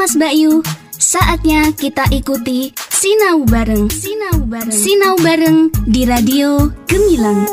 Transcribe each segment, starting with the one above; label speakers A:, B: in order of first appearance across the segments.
A: Kamas Bayu, saatnya kita ikuti Sinau Bareng. Sinau Bareng. Sinau Bareng di Radio Gemilang.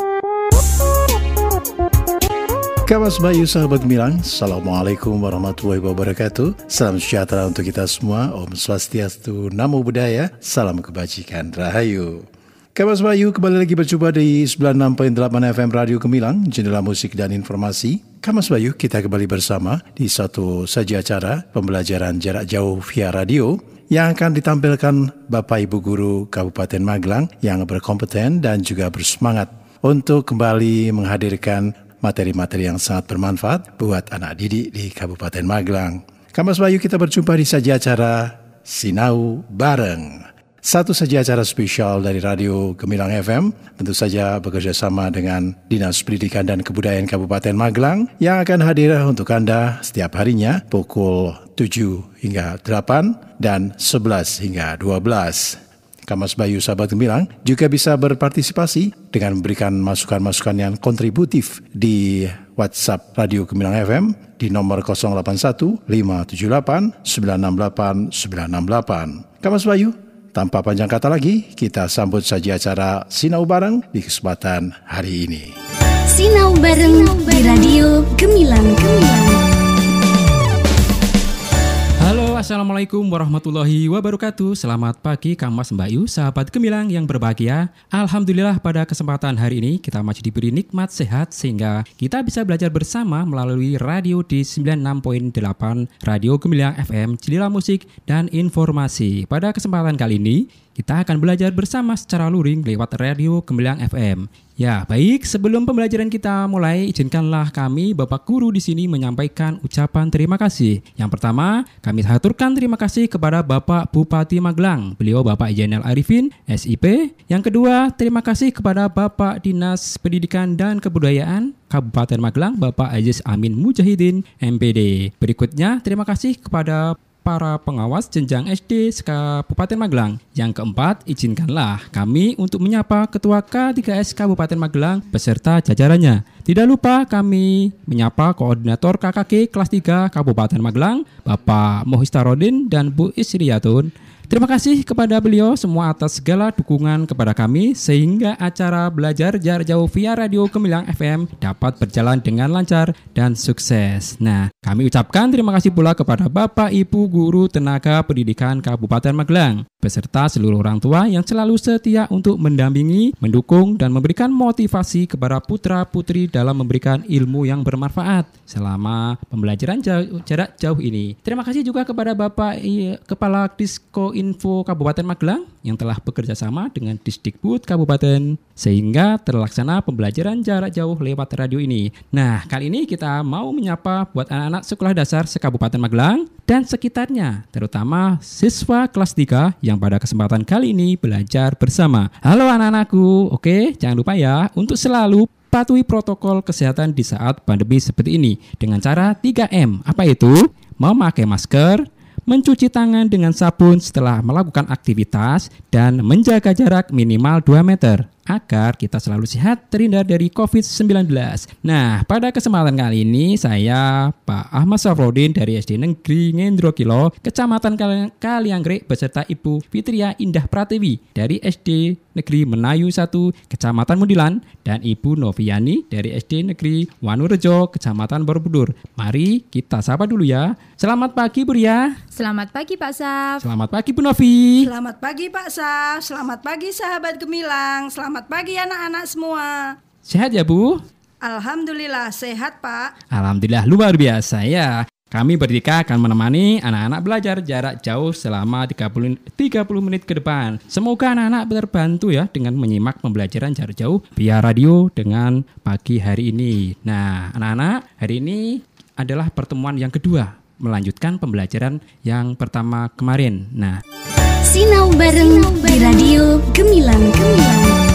B: Kamas Bayu sahabat Gemilang, Assalamualaikum warahmatullahi wabarakatuh Salam sejahtera untuk kita semua Om Swastiastu, Namo Buddhaya Salam kebajikan, Rahayu Kamas Bayu kembali lagi berjumpa di 96.8 FM Radio Gemilang, jendela musik dan informasi. Kamas Bayu kita kembali bersama di satu saja acara pembelajaran jarak jauh via radio yang akan ditampilkan Bapak Ibu Guru Kabupaten Magelang yang berkompeten dan juga bersemangat untuk kembali menghadirkan materi-materi yang sangat bermanfaat buat anak didik di Kabupaten Magelang. Kamas Bayu kita berjumpa di saja acara Sinau Bareng. Satu saja acara spesial dari Radio Gemilang FM, tentu saja bekerja sama dengan Dinas Pendidikan dan Kebudayaan Kabupaten Magelang yang akan hadir untuk Anda setiap harinya pukul 7 hingga 8 dan 11 hingga 12. Kamas Bayu Sahabat Gemilang juga bisa berpartisipasi dengan memberikan masukan-masukan yang kontributif di WhatsApp Radio Gemilang FM di nomor 081 578 968 968. Kamas Bayu tanpa panjang kata lagi, kita sambut saja acara Sinau Bareng di kesempatan hari ini.
A: Sinau Bareng di Radio Gemilang Gemilang.
C: Assalamualaikum warahmatullahi wabarakatuh. Selamat pagi Kamas Mbayu, sahabat gemilang yang berbahagia. Alhamdulillah pada kesempatan hari ini kita masih diberi nikmat sehat sehingga kita bisa belajar bersama melalui radio di 96.8 Radio Gemilang FM, Jendela Musik dan Informasi. Pada kesempatan kali ini kita akan belajar bersama secara luring lewat radio Gemilang FM. Ya, baik, sebelum pembelajaran kita mulai, izinkanlah kami Bapak Guru di sini menyampaikan ucapan terima kasih. Yang pertama, kami haturkan terima kasih kepada Bapak Bupati Magelang, beliau Bapak Jenel Arifin, SIP. Yang kedua, terima kasih kepada Bapak Dinas Pendidikan dan Kebudayaan Kabupaten Magelang, Bapak Aziz Amin Mujahidin, MPD. Berikutnya, terima kasih kepada para pengawas jenjang SD Kabupaten Magelang. Yang keempat, izinkanlah kami untuk menyapa Ketua K3S Kabupaten Magelang beserta jajarannya. Tidak lupa kami menyapa Koordinator KKG kelas 3 Kabupaten Magelang, Bapak Mohistarodin dan Bu Isriyatun. Terima kasih kepada beliau semua atas segala dukungan kepada kami sehingga acara belajar jarak jauh via radio Gemilang FM dapat berjalan dengan lancar dan sukses. Nah, kami ucapkan terima kasih pula kepada Bapak Ibu Guru Tenaga Pendidikan Kabupaten Magelang beserta seluruh orang tua yang selalu setia untuk mendampingi, mendukung dan memberikan motivasi kepada putra-putri dalam memberikan ilmu yang bermanfaat selama pembelajaran jarak jauh ini. Terima kasih juga kepada Bapak Kepala Disko Info Kabupaten Magelang yang telah bekerja sama dengan Disdikbud Kabupaten sehingga terlaksana pembelajaran jarak jauh lewat radio ini. Nah, kali ini kita mau menyapa buat anak-anak sekolah dasar se-Kabupaten Magelang dan sekitarnya, terutama siswa kelas 3 yang pada kesempatan kali ini belajar bersama. Halo anak-anakku, oke jangan lupa ya untuk selalu patuhi protokol kesehatan di saat pandemi seperti ini dengan cara 3M. Apa itu? Memakai masker, mencuci tangan dengan sabun setelah melakukan aktivitas, dan menjaga jarak minimal 2 meter agar kita selalu sehat terhindar dari COVID-19. Nah, pada kesempatan kali ini saya Pak Ahmad Safrodin dari SD Negeri Ngendro Kilo, Kecamatan Kalianggrek beserta Ibu Fitria Indah Pratiwi dari SD Negeri Menayu 1, Kecamatan Mundilan dan Ibu Noviani dari SD Negeri Wanurejo, Kecamatan Borobudur. Mari kita sapa dulu ya. Selamat pagi Bu Ria.
D: Selamat pagi Pak Saf.
C: Selamat pagi Bu Novi.
E: Selamat pagi Pak Saf. Selamat pagi sahabat Gemilang. Selamat Selamat pagi anak-anak semua.
C: Sehat ya Bu?
E: Alhamdulillah sehat Pak.
C: Alhamdulillah luar biasa ya. Kami bertiga akan menemani anak-anak belajar jarak jauh selama 30, 30 menit ke depan. Semoga anak-anak terbantu ya dengan menyimak pembelajaran jarak jauh via radio dengan pagi hari ini. Nah, anak-anak, hari ini adalah pertemuan yang kedua melanjutkan pembelajaran yang pertama kemarin. Nah,
A: Sinau bareng di Radio Gemilang Gemilang.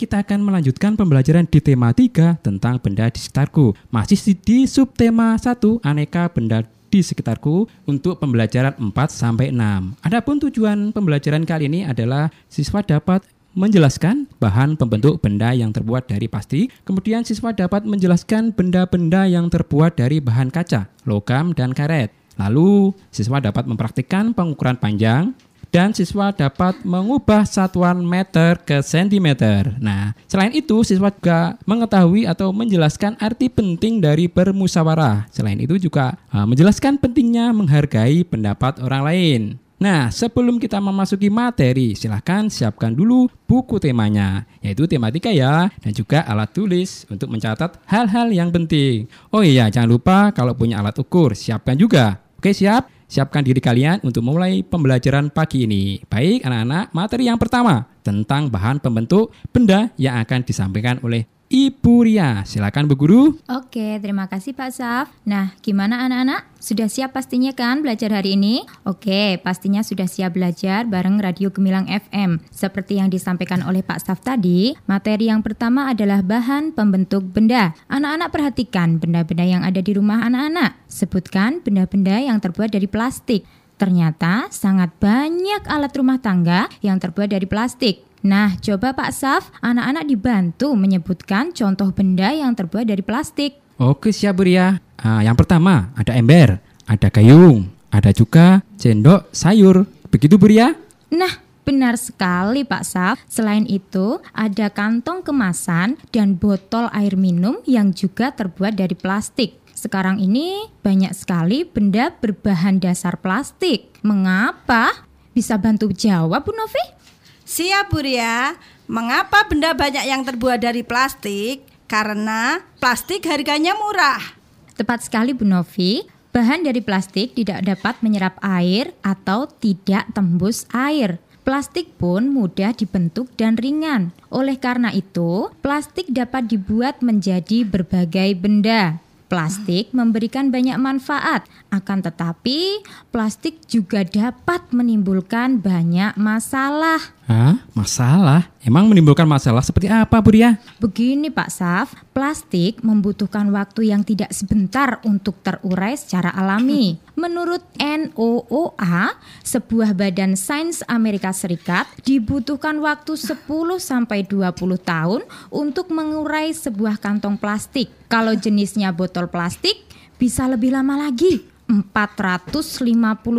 C: Kita akan melanjutkan pembelajaran di tema 3 tentang benda di sekitarku. Masih di subtema 1 aneka benda di sekitarku untuk pembelajaran 4 sampai 6. Adapun tujuan pembelajaran kali ini adalah siswa dapat menjelaskan bahan pembentuk benda yang terbuat dari plastik. Kemudian siswa dapat menjelaskan benda-benda yang terbuat dari bahan kaca, logam, dan karet. Lalu, siswa dapat mempraktikkan pengukuran panjang, dan siswa dapat mengubah satuan meter ke sentimeter. Nah, selain itu siswa juga mengetahui atau menjelaskan arti penting dari bermusyawarah. Selain itu juga uh, menjelaskan pentingnya menghargai pendapat orang lain. Nah, sebelum kita memasuki materi, silahkan siapkan dulu buku temanya, yaitu tematika ya, dan juga alat tulis untuk mencatat hal-hal yang penting. Oh iya, jangan lupa kalau punya alat ukur, siapkan juga. Oke, siap? Siapkan diri kalian untuk mulai pembelajaran pagi ini. Baik anak-anak, materi yang pertama tentang bahan pembentuk benda yang akan disampaikan oleh Ibu Ria. Silakan Bu Guru.
D: Oke, terima kasih Pak Saf. Nah, gimana anak-anak? Sudah siap pastinya kan belajar hari ini? Oke, pastinya sudah siap belajar bareng Radio Gemilang FM. Seperti yang disampaikan oleh Pak Saf tadi, materi yang pertama adalah bahan pembentuk benda. Anak-anak perhatikan benda-benda yang ada di rumah anak-anak. Sebutkan benda-benda yang terbuat dari plastik. Ternyata sangat banyak alat rumah tangga yang terbuat dari plastik. Nah, coba Pak Saf, anak-anak dibantu menyebutkan contoh benda yang terbuat dari plastik.
C: Oke, siap Bu Ria. Ah, yang pertama, ada ember, ada gayung, ada juga cendok sayur. Begitu Bu Ria?
D: Nah, benar sekali Pak Saf. Selain itu, ada kantong kemasan dan botol air minum yang juga terbuat dari plastik. Sekarang ini banyak sekali benda berbahan dasar plastik. Mengapa? Bisa bantu jawab Bu Novi?
E: Siap Bu Ria, mengapa benda banyak yang terbuat dari plastik? Karena plastik harganya murah.
D: Tepat sekali Bu Novi, bahan dari plastik tidak dapat menyerap air atau tidak tembus air. Plastik pun mudah dibentuk dan ringan. Oleh karena itu, plastik dapat dibuat menjadi berbagai benda. Plastik memberikan banyak manfaat, akan tetapi plastik juga dapat menimbulkan banyak masalah.
C: Hah? Masalah? Emang menimbulkan masalah seperti apa, Bu Ria?
D: Begini Pak Saf, plastik membutuhkan waktu yang tidak sebentar untuk terurai secara alami. Menurut NOOA, sebuah badan sains Amerika Serikat dibutuhkan waktu 10 sampai 20 tahun untuk mengurai sebuah kantong plastik. Kalau jenisnya botol plastik bisa lebih lama lagi, 450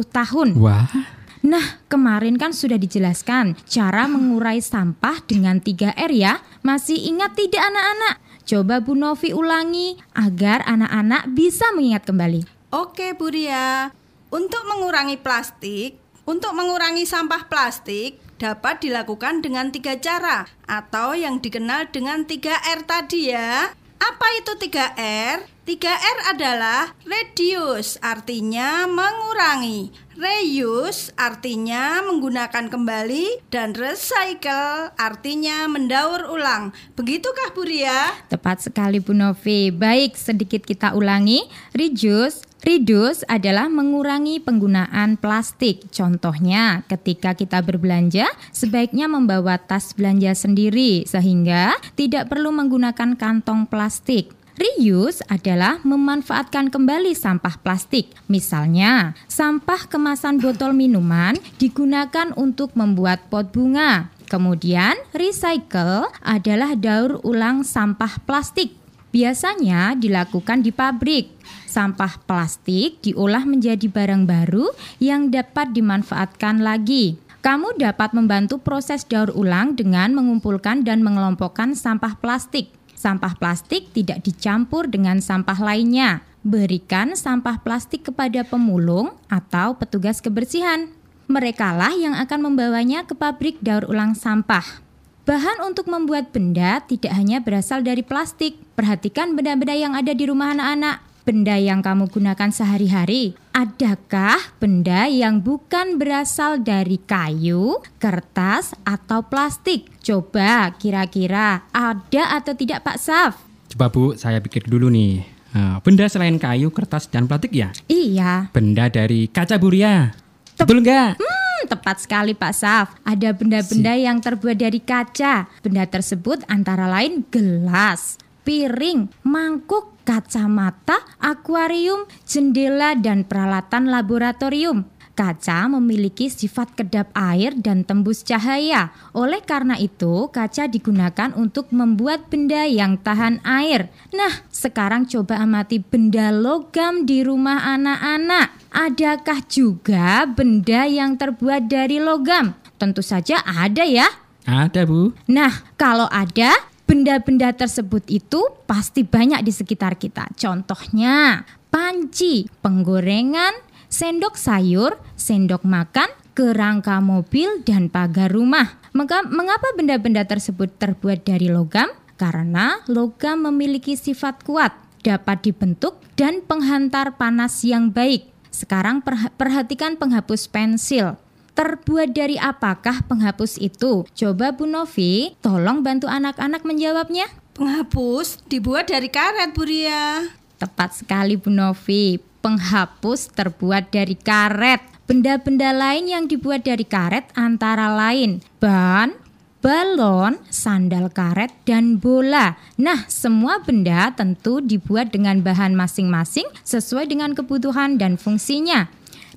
D: tahun.
C: Wah.
D: Nah, kemarin kan sudah dijelaskan cara mengurai sampah dengan 3R ya. Masih ingat tidak anak-anak? Coba Bu Novi ulangi agar anak-anak bisa mengingat kembali.
E: Oke Bu Ria, untuk mengurangi plastik, untuk mengurangi sampah plastik dapat dilakukan dengan tiga cara atau yang dikenal dengan 3R tadi ya. Apa itu 3R? 3R adalah reduce, artinya mengurangi. Reuse artinya menggunakan kembali dan recycle artinya mendaur ulang. Begitukah Bu Ria?
D: Tepat sekali Bu Novi. Baik, sedikit kita ulangi. Reduce Reduce adalah mengurangi penggunaan plastik. Contohnya, ketika kita berbelanja, sebaiknya membawa tas belanja sendiri sehingga tidak perlu menggunakan kantong plastik. Reuse adalah memanfaatkan kembali sampah plastik. Misalnya, sampah kemasan botol minuman digunakan untuk membuat pot bunga. Kemudian, recycle adalah daur ulang sampah plastik. Biasanya dilakukan di pabrik. Sampah plastik diolah menjadi barang baru yang dapat dimanfaatkan lagi. Kamu dapat membantu proses daur ulang dengan mengumpulkan dan mengelompokkan sampah plastik. Sampah plastik tidak dicampur dengan sampah lainnya. Berikan sampah plastik kepada pemulung atau petugas kebersihan. Merekalah yang akan membawanya ke pabrik daur ulang sampah. Bahan untuk membuat benda tidak hanya berasal dari plastik. Perhatikan benda-benda yang ada di rumah anak-anak benda yang kamu gunakan sehari-hari? Adakah benda yang bukan berasal dari kayu, kertas, atau plastik? Coba kira-kira ada atau tidak Pak Saf?
C: Coba Bu, saya pikir dulu nih. Nah, benda selain kayu, kertas, dan plastik ya?
D: Iya.
C: Benda dari kaca Buria. Betul nggak?
D: Hmm, tepat sekali Pak Saf. Ada benda-benda yang terbuat dari kaca. Benda tersebut antara lain gelas, piring, mangkuk, kacamata, akuarium, jendela, dan peralatan laboratorium. Kaca memiliki sifat kedap air dan tembus cahaya. Oleh karena itu, kaca digunakan untuk membuat benda yang tahan air. Nah, sekarang coba amati benda logam di rumah anak-anak. Adakah juga benda yang terbuat dari logam? Tentu saja ada ya.
C: Ada Bu.
D: Nah, kalau ada, benda-benda tersebut itu pasti banyak di sekitar kita. Contohnya, panci, penggorengan, sendok sayur, sendok makan, kerangka mobil, dan pagar rumah. Maka, mengapa benda-benda tersebut terbuat dari logam? Karena logam memiliki sifat kuat, dapat dibentuk, dan penghantar panas yang baik. Sekarang perhatikan penghapus pensil. Terbuat dari apakah penghapus itu? Coba Bu Novi, tolong bantu anak-anak menjawabnya.
E: Penghapus dibuat dari karet, Bu Ria.
D: Tepat sekali Bu Novi. Penghapus terbuat dari karet. Benda-benda lain yang dibuat dari karet antara lain ban, balon, sandal karet, dan bola. Nah, semua benda tentu dibuat dengan bahan masing-masing sesuai dengan kebutuhan dan fungsinya.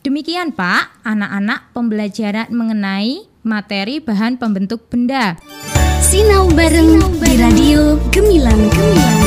D: Demikian Pak, anak-anak pembelajaran mengenai materi bahan pembentuk benda.
A: Sinau bareng di Radio Gemilang Gemilang.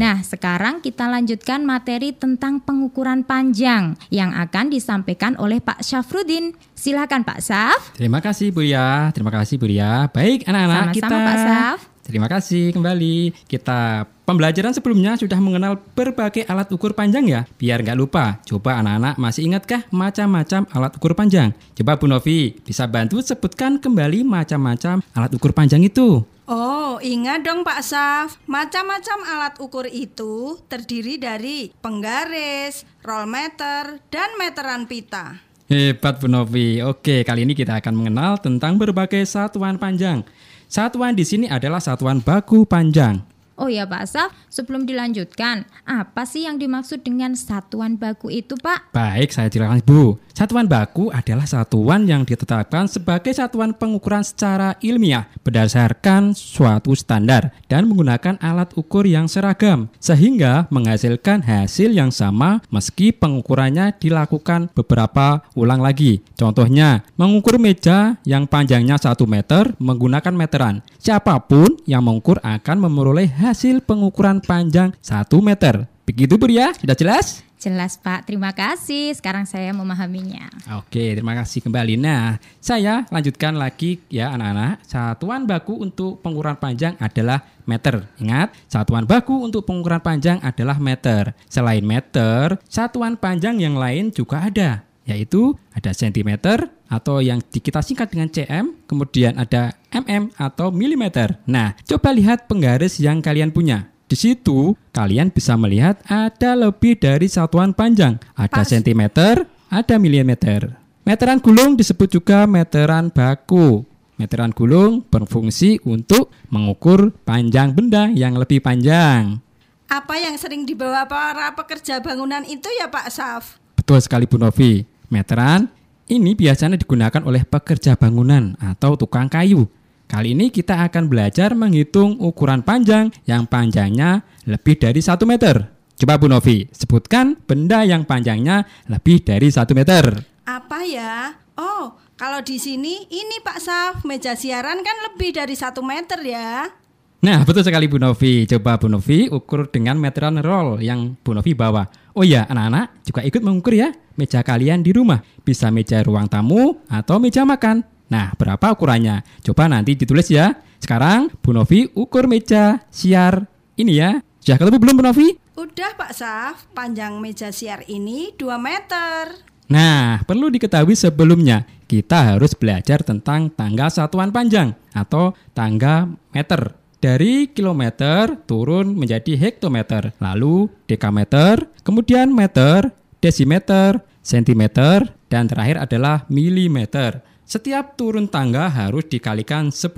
D: Nah, sekarang kita lanjutkan materi tentang pengukuran panjang yang akan disampaikan oleh Pak Syafrudin. Silakan Pak Saf.
C: Terima kasih Bu ya, terima kasih Bu ya. Baik anak-anak kita.
D: Sama-sama Pak Saf.
C: Terima kasih kembali. Kita pembelajaran sebelumnya sudah mengenal berbagai alat ukur panjang ya. Biar nggak lupa, coba anak-anak masih ingatkah macam-macam alat ukur panjang? Coba Bu Novi bisa bantu sebutkan kembali macam-macam alat ukur panjang itu.
E: Oh, ingat dong Pak Saf. Macam-macam alat ukur itu terdiri dari penggaris, roll meter, dan meteran pita.
C: Hebat Bu Novi. Oke, kali ini kita akan mengenal tentang berbagai satuan panjang. Satuan di sini adalah satuan baku panjang.
D: Oh ya Pak Asaf, sebelum dilanjutkan, apa sih yang dimaksud dengan satuan baku itu Pak?
C: Baik, saya jelaskan Bu. Satuan baku adalah satuan yang ditetapkan sebagai satuan pengukuran secara ilmiah berdasarkan suatu standar dan menggunakan alat ukur yang seragam sehingga menghasilkan hasil yang sama meski pengukurannya dilakukan beberapa ulang lagi. Contohnya, mengukur meja yang panjangnya 1 meter menggunakan meteran. Siapa pun yang mengukur akan memperoleh hasil pengukuran panjang 1 meter. Begitu Bu ya? Sudah jelas?
D: Jelas Pak, terima kasih. Sekarang saya memahaminya.
C: Oke, terima kasih kembali. Nah, saya lanjutkan lagi ya anak-anak. Satuan baku untuk pengukuran panjang adalah meter. Ingat, satuan baku untuk pengukuran panjang adalah meter. Selain meter, satuan panjang yang lain juga ada, yaitu ada sentimeter atau yang kita singkat dengan cm, kemudian ada mm atau milimeter. Nah, coba lihat penggaris yang kalian punya. Di situ kalian bisa melihat ada lebih dari satuan panjang. Ada Pas. sentimeter, ada milimeter. Meteran gulung disebut juga meteran baku. Meteran gulung berfungsi untuk mengukur panjang benda yang lebih panjang.
E: Apa yang sering dibawa para pekerja bangunan itu ya Pak Saf?
C: Betul sekali Bu Novi. Meteran ini biasanya digunakan oleh pekerja bangunan atau tukang kayu Kali ini kita akan belajar menghitung ukuran panjang yang panjangnya lebih dari 1 meter. Coba Bu Novi, sebutkan benda yang panjangnya lebih dari 1 meter.
E: Apa ya? Oh, kalau di sini ini Pak Saf, meja siaran kan lebih dari 1 meter ya.
C: Nah, betul sekali Bu Novi. Coba Bu Novi ukur dengan meteran roll yang Bu Novi bawa. Oh ya, anak-anak juga ikut mengukur ya meja kalian di rumah. Bisa meja ruang tamu atau meja makan. Nah, berapa ukurannya? Coba nanti ditulis ya. Sekarang Bu Novi ukur meja siar ini ya. Sudah ketemu belum Bu Novi?
E: Udah Pak Saf, panjang meja siar ini 2 meter.
C: Nah, perlu diketahui sebelumnya, kita harus belajar tentang tangga satuan panjang atau tangga meter. Dari kilometer turun menjadi hektometer, lalu dekameter, kemudian meter, desimeter, sentimeter, dan terakhir adalah milimeter. Setiap turun tangga harus dikalikan 10,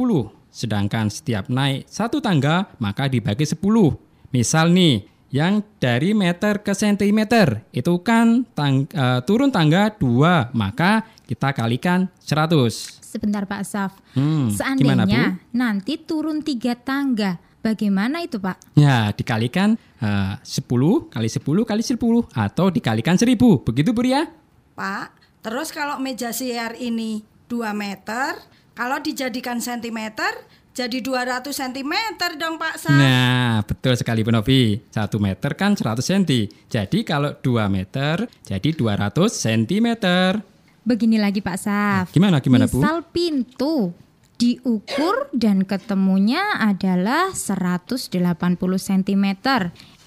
C: sedangkan setiap naik satu tangga maka dibagi 10. Misal nih, yang dari meter ke sentimeter itu kan tang uh, turun tangga 2, maka kita kalikan 100.
D: Sebentar Pak Saf. Hmm, Seandainya gimana, nanti turun tiga tangga, Bagaimana itu Pak?
C: Ya, dikalikan eh, 10 kali 10 kali 10 atau dikalikan 1000. Begitu Bu Ria?
E: Pak, terus kalau meja siar ini 2 meter, kalau dijadikan sentimeter, jadi 200 cm dong Pak Saf.
C: Nah, betul sekali Bu Novi. 1 meter kan 100 cm. Jadi kalau 2 meter jadi 200 cm.
D: Begini lagi Pak Saf.
C: Gimana gimana Bu?
D: Misal pintu diukur dan ketemunya adalah 180 cm.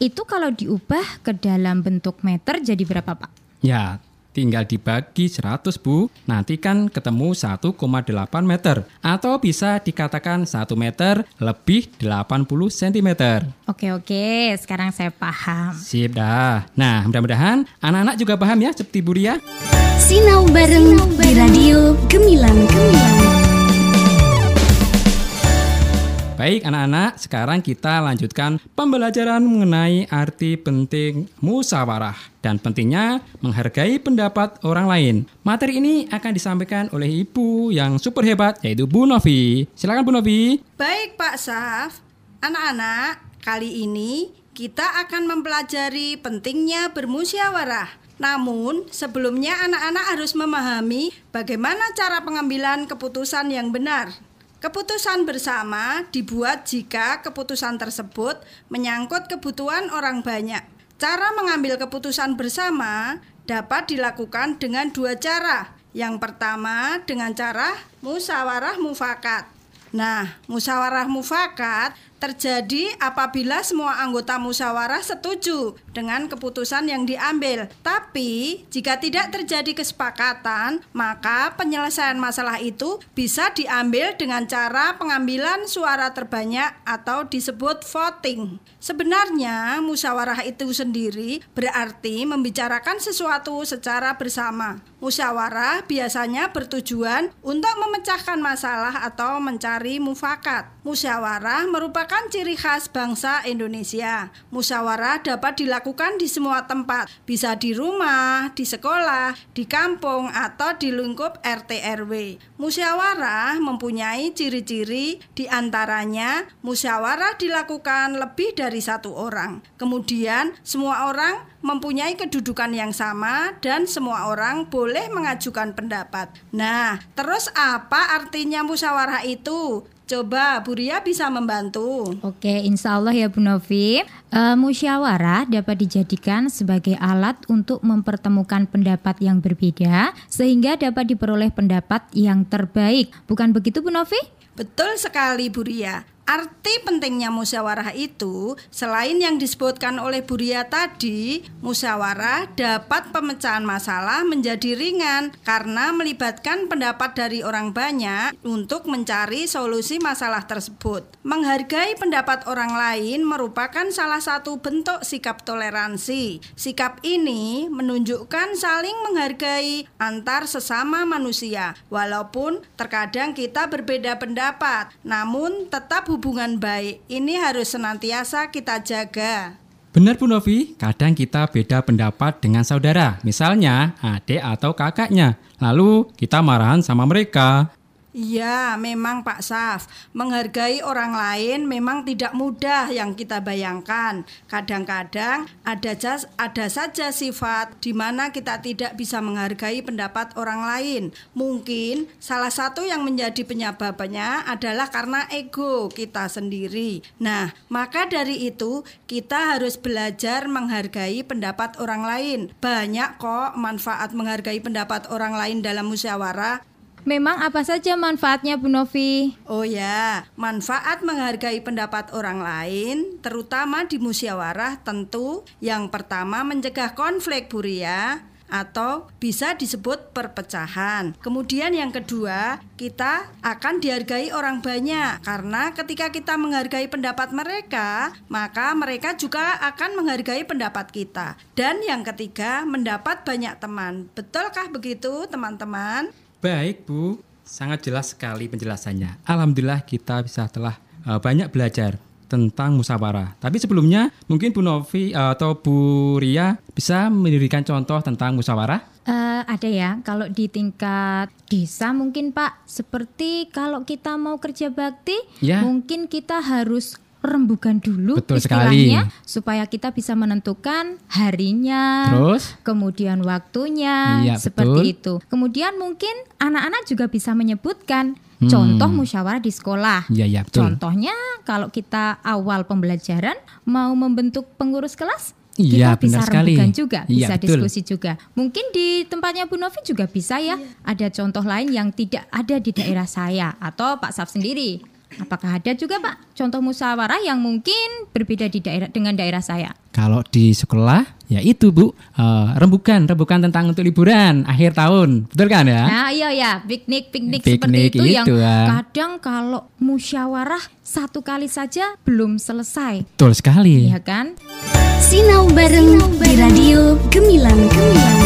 D: Itu kalau diubah ke dalam bentuk meter jadi berapa Pak?
C: Ya, tinggal dibagi 100 Bu. Nanti kan ketemu 1,8 meter. Atau bisa dikatakan 1 meter lebih 80 cm.
D: Oke oke, sekarang saya paham.
C: Sip dah. Nah, mudah-mudahan anak-anak juga paham ya seperti Bu Ria.
A: Sinau bareng di Radio Gemilang Gemilang.
C: Baik anak-anak, sekarang kita lanjutkan pembelajaran mengenai arti penting musyawarah dan pentingnya menghargai pendapat orang lain. Materi ini akan disampaikan oleh ibu yang super hebat yaitu Bu Novi. Silakan Bu Novi.
E: Baik Pak Saf, anak-anak, kali ini kita akan mempelajari pentingnya bermusyawarah. Namun, sebelumnya anak-anak harus memahami bagaimana cara pengambilan keputusan yang benar. Keputusan bersama dibuat jika keputusan tersebut menyangkut kebutuhan orang banyak. Cara mengambil keputusan bersama dapat dilakukan dengan dua cara. Yang pertama dengan cara musyawarah mufakat. Nah, musyawarah mufakat terjadi apabila semua anggota musyawarah setuju dengan keputusan yang diambil. Tapi, jika tidak terjadi kesepakatan, maka penyelesaian masalah itu bisa diambil dengan cara pengambilan suara terbanyak atau disebut voting. Sebenarnya, musyawarah itu sendiri berarti membicarakan sesuatu secara bersama. Musyawarah biasanya bertujuan untuk memecahkan masalah atau mencari mufakat. Musyawarah merupakan ciri khas bangsa Indonesia. Musyawarah dapat dilakukan di semua tempat, bisa di rumah, di sekolah, di kampung, atau di lingkup RT RW. Musyawarah mempunyai ciri-ciri di antaranya musyawarah dilakukan lebih dari satu orang. Kemudian semua orang mempunyai kedudukan yang sama dan semua orang boleh mengajukan pendapat. Nah, terus apa artinya musyawarah itu? Coba Bu Ria bisa membantu.
D: Oke, insya Allah ya Bu Novi. E, musyawarah dapat dijadikan sebagai alat untuk mempertemukan pendapat yang berbeda sehingga dapat diperoleh pendapat yang terbaik. Bukan begitu Bu Novi?
E: Betul sekali Bu Ria. Arti pentingnya musyawarah itu, selain yang disebutkan oleh Buria tadi, musyawarah dapat pemecahan masalah menjadi ringan karena melibatkan pendapat dari orang banyak untuk mencari solusi masalah tersebut. Menghargai pendapat orang lain merupakan salah satu bentuk sikap toleransi. Sikap ini menunjukkan saling menghargai antar sesama manusia, walaupun terkadang kita berbeda pendapat, namun tetap hubungan baik ini harus senantiasa kita jaga.
C: Benar Bu Novi, kadang kita beda pendapat dengan saudara, misalnya adik atau kakaknya. Lalu kita marahan sama mereka.
E: Iya, memang Pak Saf. Menghargai orang lain memang tidak mudah yang kita bayangkan. Kadang-kadang ada jas, ada saja sifat di mana kita tidak bisa menghargai pendapat orang lain. Mungkin salah satu yang menjadi penyebabnya adalah karena ego kita sendiri. Nah, maka dari itu kita harus belajar menghargai pendapat orang lain. Banyak kok manfaat menghargai pendapat orang lain dalam musyawarah.
D: Memang apa saja manfaatnya Bu Novi?
E: Oh ya, manfaat menghargai pendapat orang lain, terutama di musyawarah tentu yang pertama mencegah konflik Buria atau bisa disebut perpecahan. Kemudian yang kedua, kita akan dihargai orang banyak karena ketika kita menghargai pendapat mereka, maka mereka juga akan menghargai pendapat kita. Dan yang ketiga, mendapat banyak teman. Betulkah begitu, teman-teman?
C: Baik Bu, sangat jelas sekali penjelasannya. Alhamdulillah kita bisa telah uh, banyak belajar tentang musyawarah. Tapi sebelumnya mungkin Bu Novi uh, atau Bu Ria bisa memberikan contoh tentang musyawarah?
D: Uh, ada ya, kalau di tingkat desa mungkin Pak, seperti kalau kita mau kerja bakti,
C: Ya.
D: mungkin kita harus rembukan dulu
C: Betul
D: istilahnya
C: sekali.
D: supaya kita bisa menentukan harinya,
C: Terus?
D: kemudian waktunya
C: Iya,
D: seperti
C: betul.
D: itu. Kemudian mungkin anak-anak juga bisa menyebutkan contoh musyawarah di sekolah.
C: Hmm. Iya, iya, betul.
D: Contohnya kalau kita awal pembelajaran mau membentuk pengurus kelas
C: Iya,
D: kita bisa
C: benar sekali.
D: rembukan juga,
C: Iya,
D: bisa
C: betul.
D: diskusi juga. Mungkin di tempatnya Bu Novi juga bisa ya. Ada contoh lain yang tidak ada di daerah saya atau Pak Saf sendiri. Apakah ada juga Pak contoh musyawarah yang mungkin berbeda di daerah dengan daerah saya?
C: Kalau di sekolah, ya itu Bu, eh, rembukan, rembukan tentang untuk liburan akhir tahun, betul kan ya?
D: Nah iya ya piknik piknik,
C: Piknik
D: seperti itu yang
C: itu, ah.
D: kadang kalau musyawarah satu kali saja belum selesai,
C: Betul sekali.
D: ya kan?
A: Sinau bareng di Radio Gemilang Gemilang.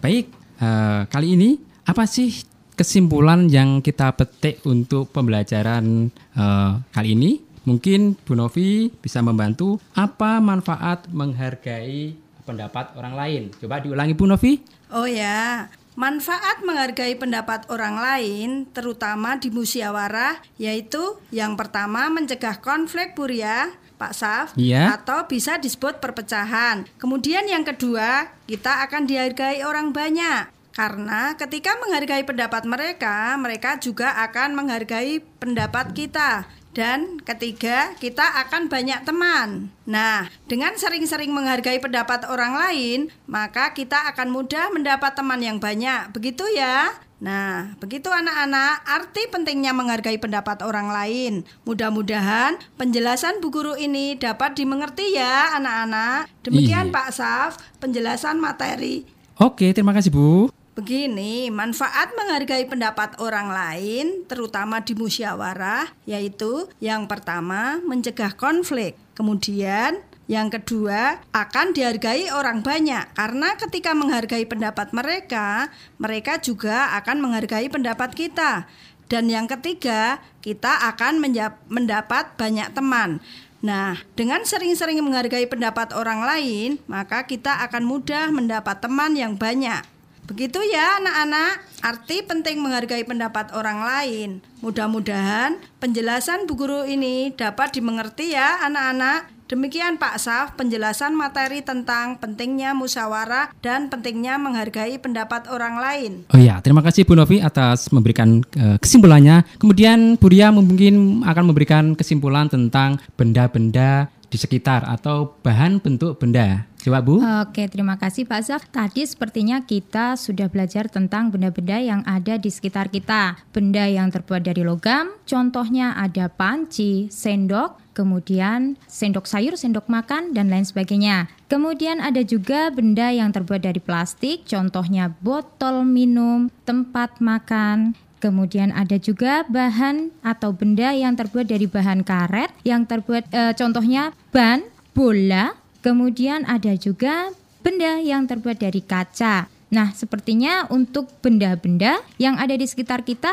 C: Baik, eh, kali ini apa sih kesimpulan yang kita petik untuk pembelajaran eh, kali ini? Mungkin Bu Novi bisa membantu apa manfaat menghargai pendapat orang lain. Coba diulangi Bu Novi.
E: Oh ya, manfaat menghargai pendapat orang lain, terutama di musyawarah, yaitu yang pertama mencegah konflik Buria, Pak Saf,
C: Iya.
E: atau bisa disebut perpecahan. Kemudian yang kedua, kita akan dihargai orang banyak. Karena ketika menghargai pendapat mereka, mereka juga akan menghargai pendapat kita. Dan ketiga, kita akan banyak teman. Nah, dengan sering-sering menghargai pendapat orang lain, maka kita akan mudah mendapat teman yang banyak. Begitu ya? Nah, begitu anak-anak, arti pentingnya menghargai pendapat orang lain. Mudah-mudahan penjelasan Bu Guru ini dapat dimengerti ya, anak-anak. Demikian
C: Iya.
E: Pak Saf, penjelasan materi
C: Oke, terima kasih Bu.
E: Begini, manfaat menghargai pendapat orang lain, terutama di musyawarah, yaitu yang pertama mencegah konflik, kemudian yang kedua akan dihargai orang banyak karena ketika menghargai pendapat mereka, mereka juga akan menghargai pendapat kita. Dan yang ketiga, kita akan mendapat banyak teman. Nah, dengan sering-sering menghargai pendapat orang lain, maka kita akan mudah mendapat teman yang banyak. Begitu ya anak-anak, arti penting menghargai pendapat orang lain. Mudah-mudahan penjelasan Bu Guru ini dapat dimengerti ya anak-anak. Demikian Pak Saf penjelasan materi tentang pentingnya musyawarah dan pentingnya menghargai pendapat orang lain.
C: Oh ya, terima kasih Bu Novi atas memberikan eh, kesimpulannya. Kemudian Bu Ria mungkin akan memberikan kesimpulan tentang benda-benda di sekitar atau bahan bentuk benda. Coba Bu.
D: Oke, terima kasih Pak Zaf. Tadi sepertinya kita sudah belajar tentang benda-benda yang ada di sekitar kita. Benda yang terbuat dari logam, contohnya ada panci, sendok, kemudian sendok sayur, sendok makan, dan lain sebagainya. Kemudian ada juga benda yang terbuat dari plastik, contohnya botol minum, tempat makan, Kemudian ada juga bahan atau benda yang terbuat dari bahan karet yang terbuat eh, contohnya ban, bola. Kemudian ada juga benda yang terbuat dari kaca. Nah, sepertinya untuk benda-benda yang ada di sekitar kita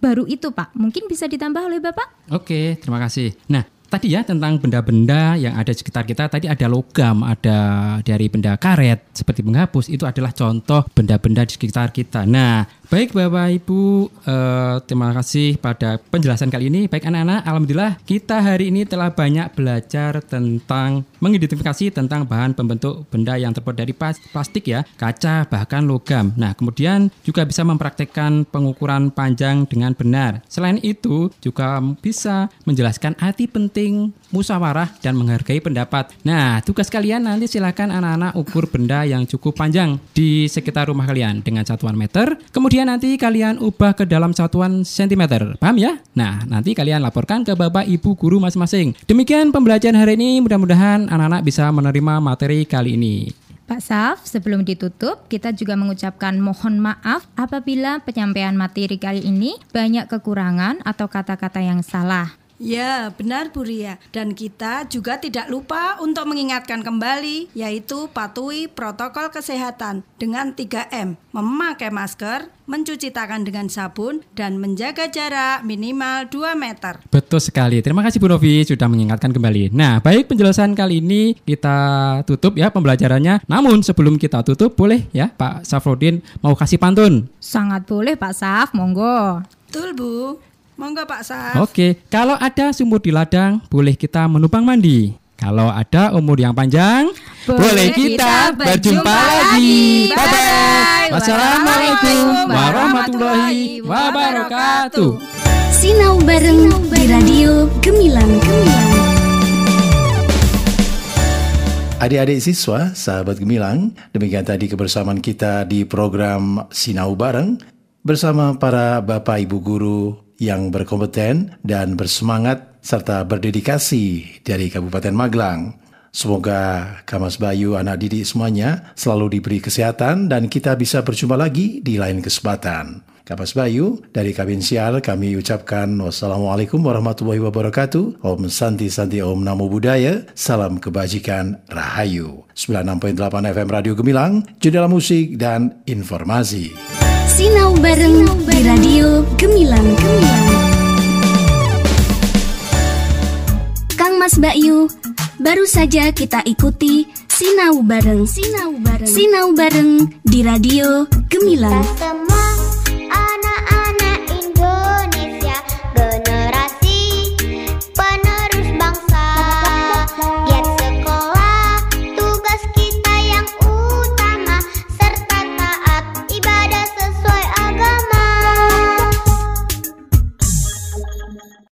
D: baru itu, Pak. Mungkin bisa ditambah oleh Bapak?
C: Oke, terima kasih. Nah, tadi ya tentang benda-benda yang ada di sekitar kita, tadi ada logam, ada dari benda karet seperti penghapus, itu adalah contoh benda-benda di sekitar kita. Nah, baik Bapak Ibu, eh, terima kasih pada penjelasan kali ini. Baik anak-anak, alhamdulillah kita hari ini telah banyak belajar tentang mengidentifikasi tentang bahan pembentuk benda yang terbuat dari plastik ya, kaca bahkan logam. Nah, kemudian juga bisa mempraktekkan pengukuran panjang dengan benar. Selain itu, juga bisa menjelaskan arti penting musyawarah dan menghargai pendapat. Nah, tugas kalian nanti silakan anak-anak ukur benda yang cukup panjang di sekitar rumah kalian dengan satuan meter. Kemudian nanti kalian ubah ke dalam satuan sentimeter. Paham ya? Nah, nanti kalian laporkan ke Bapak Ibu guru masing-masing. Demikian pembelajaran hari ini. Mudah-mudahan anak-anak bisa menerima materi kali ini.
D: Pak Saf, sebelum ditutup, kita juga mengucapkan mohon maaf apabila penyampaian materi kali ini banyak kekurangan atau kata-kata yang salah.
E: Ya, benar Bu Ria. Dan kita juga tidak lupa untuk mengingatkan kembali yaitu patuhi protokol kesehatan dengan 3M, memakai masker, mencuci tangan dengan sabun dan menjaga jarak minimal 2 meter.
C: Betul sekali. Terima kasih Bu Novi sudah mengingatkan kembali. Nah, baik penjelasan kali ini kita tutup ya pembelajarannya. Namun sebelum kita tutup boleh ya Pak Safrodin mau kasih pantun.
D: Sangat boleh Pak Saf, monggo.
E: Betul Bu. Monggo Pak Saf.
C: Oke, kalau ada sumur di ladang, boleh kita menumpang mandi. Kalau ada umur yang panjang, boleh, kita berjumpa lagi. Bye bye. Wassalamualaikum warahmatullahi wabarakatuh.
A: Sinau bareng di Radio Gemilang Gemilang.
B: Adik-adik siswa, sahabat gemilang, demikian tadi kebersamaan kita di program Sinau Bareng bersama para Bapak Ibu Guru yang berkompeten dan bersemangat serta berdedikasi dari Kabupaten Magelang. Semoga Kamas Bayu anak didik semuanya selalu diberi kesehatan dan kita bisa berjumpa lagi di lain kesempatan. Kapas Bayu, dari Kabin Sial kami ucapkan wassalamualaikum warahmatullahi wabarakatuh. Om Santi Santi Om Namo Buddhaya. Salam kebajikan Rahayu. 96.8 FM Radio Gemilang, jendela musik dan informasi.
A: Sinau bareng di Radio Gemilang. Kang Mas Bayu, baru saja kita ikuti Sinau bareng Sinau bareng Sinau bareng di Radio Gemilang.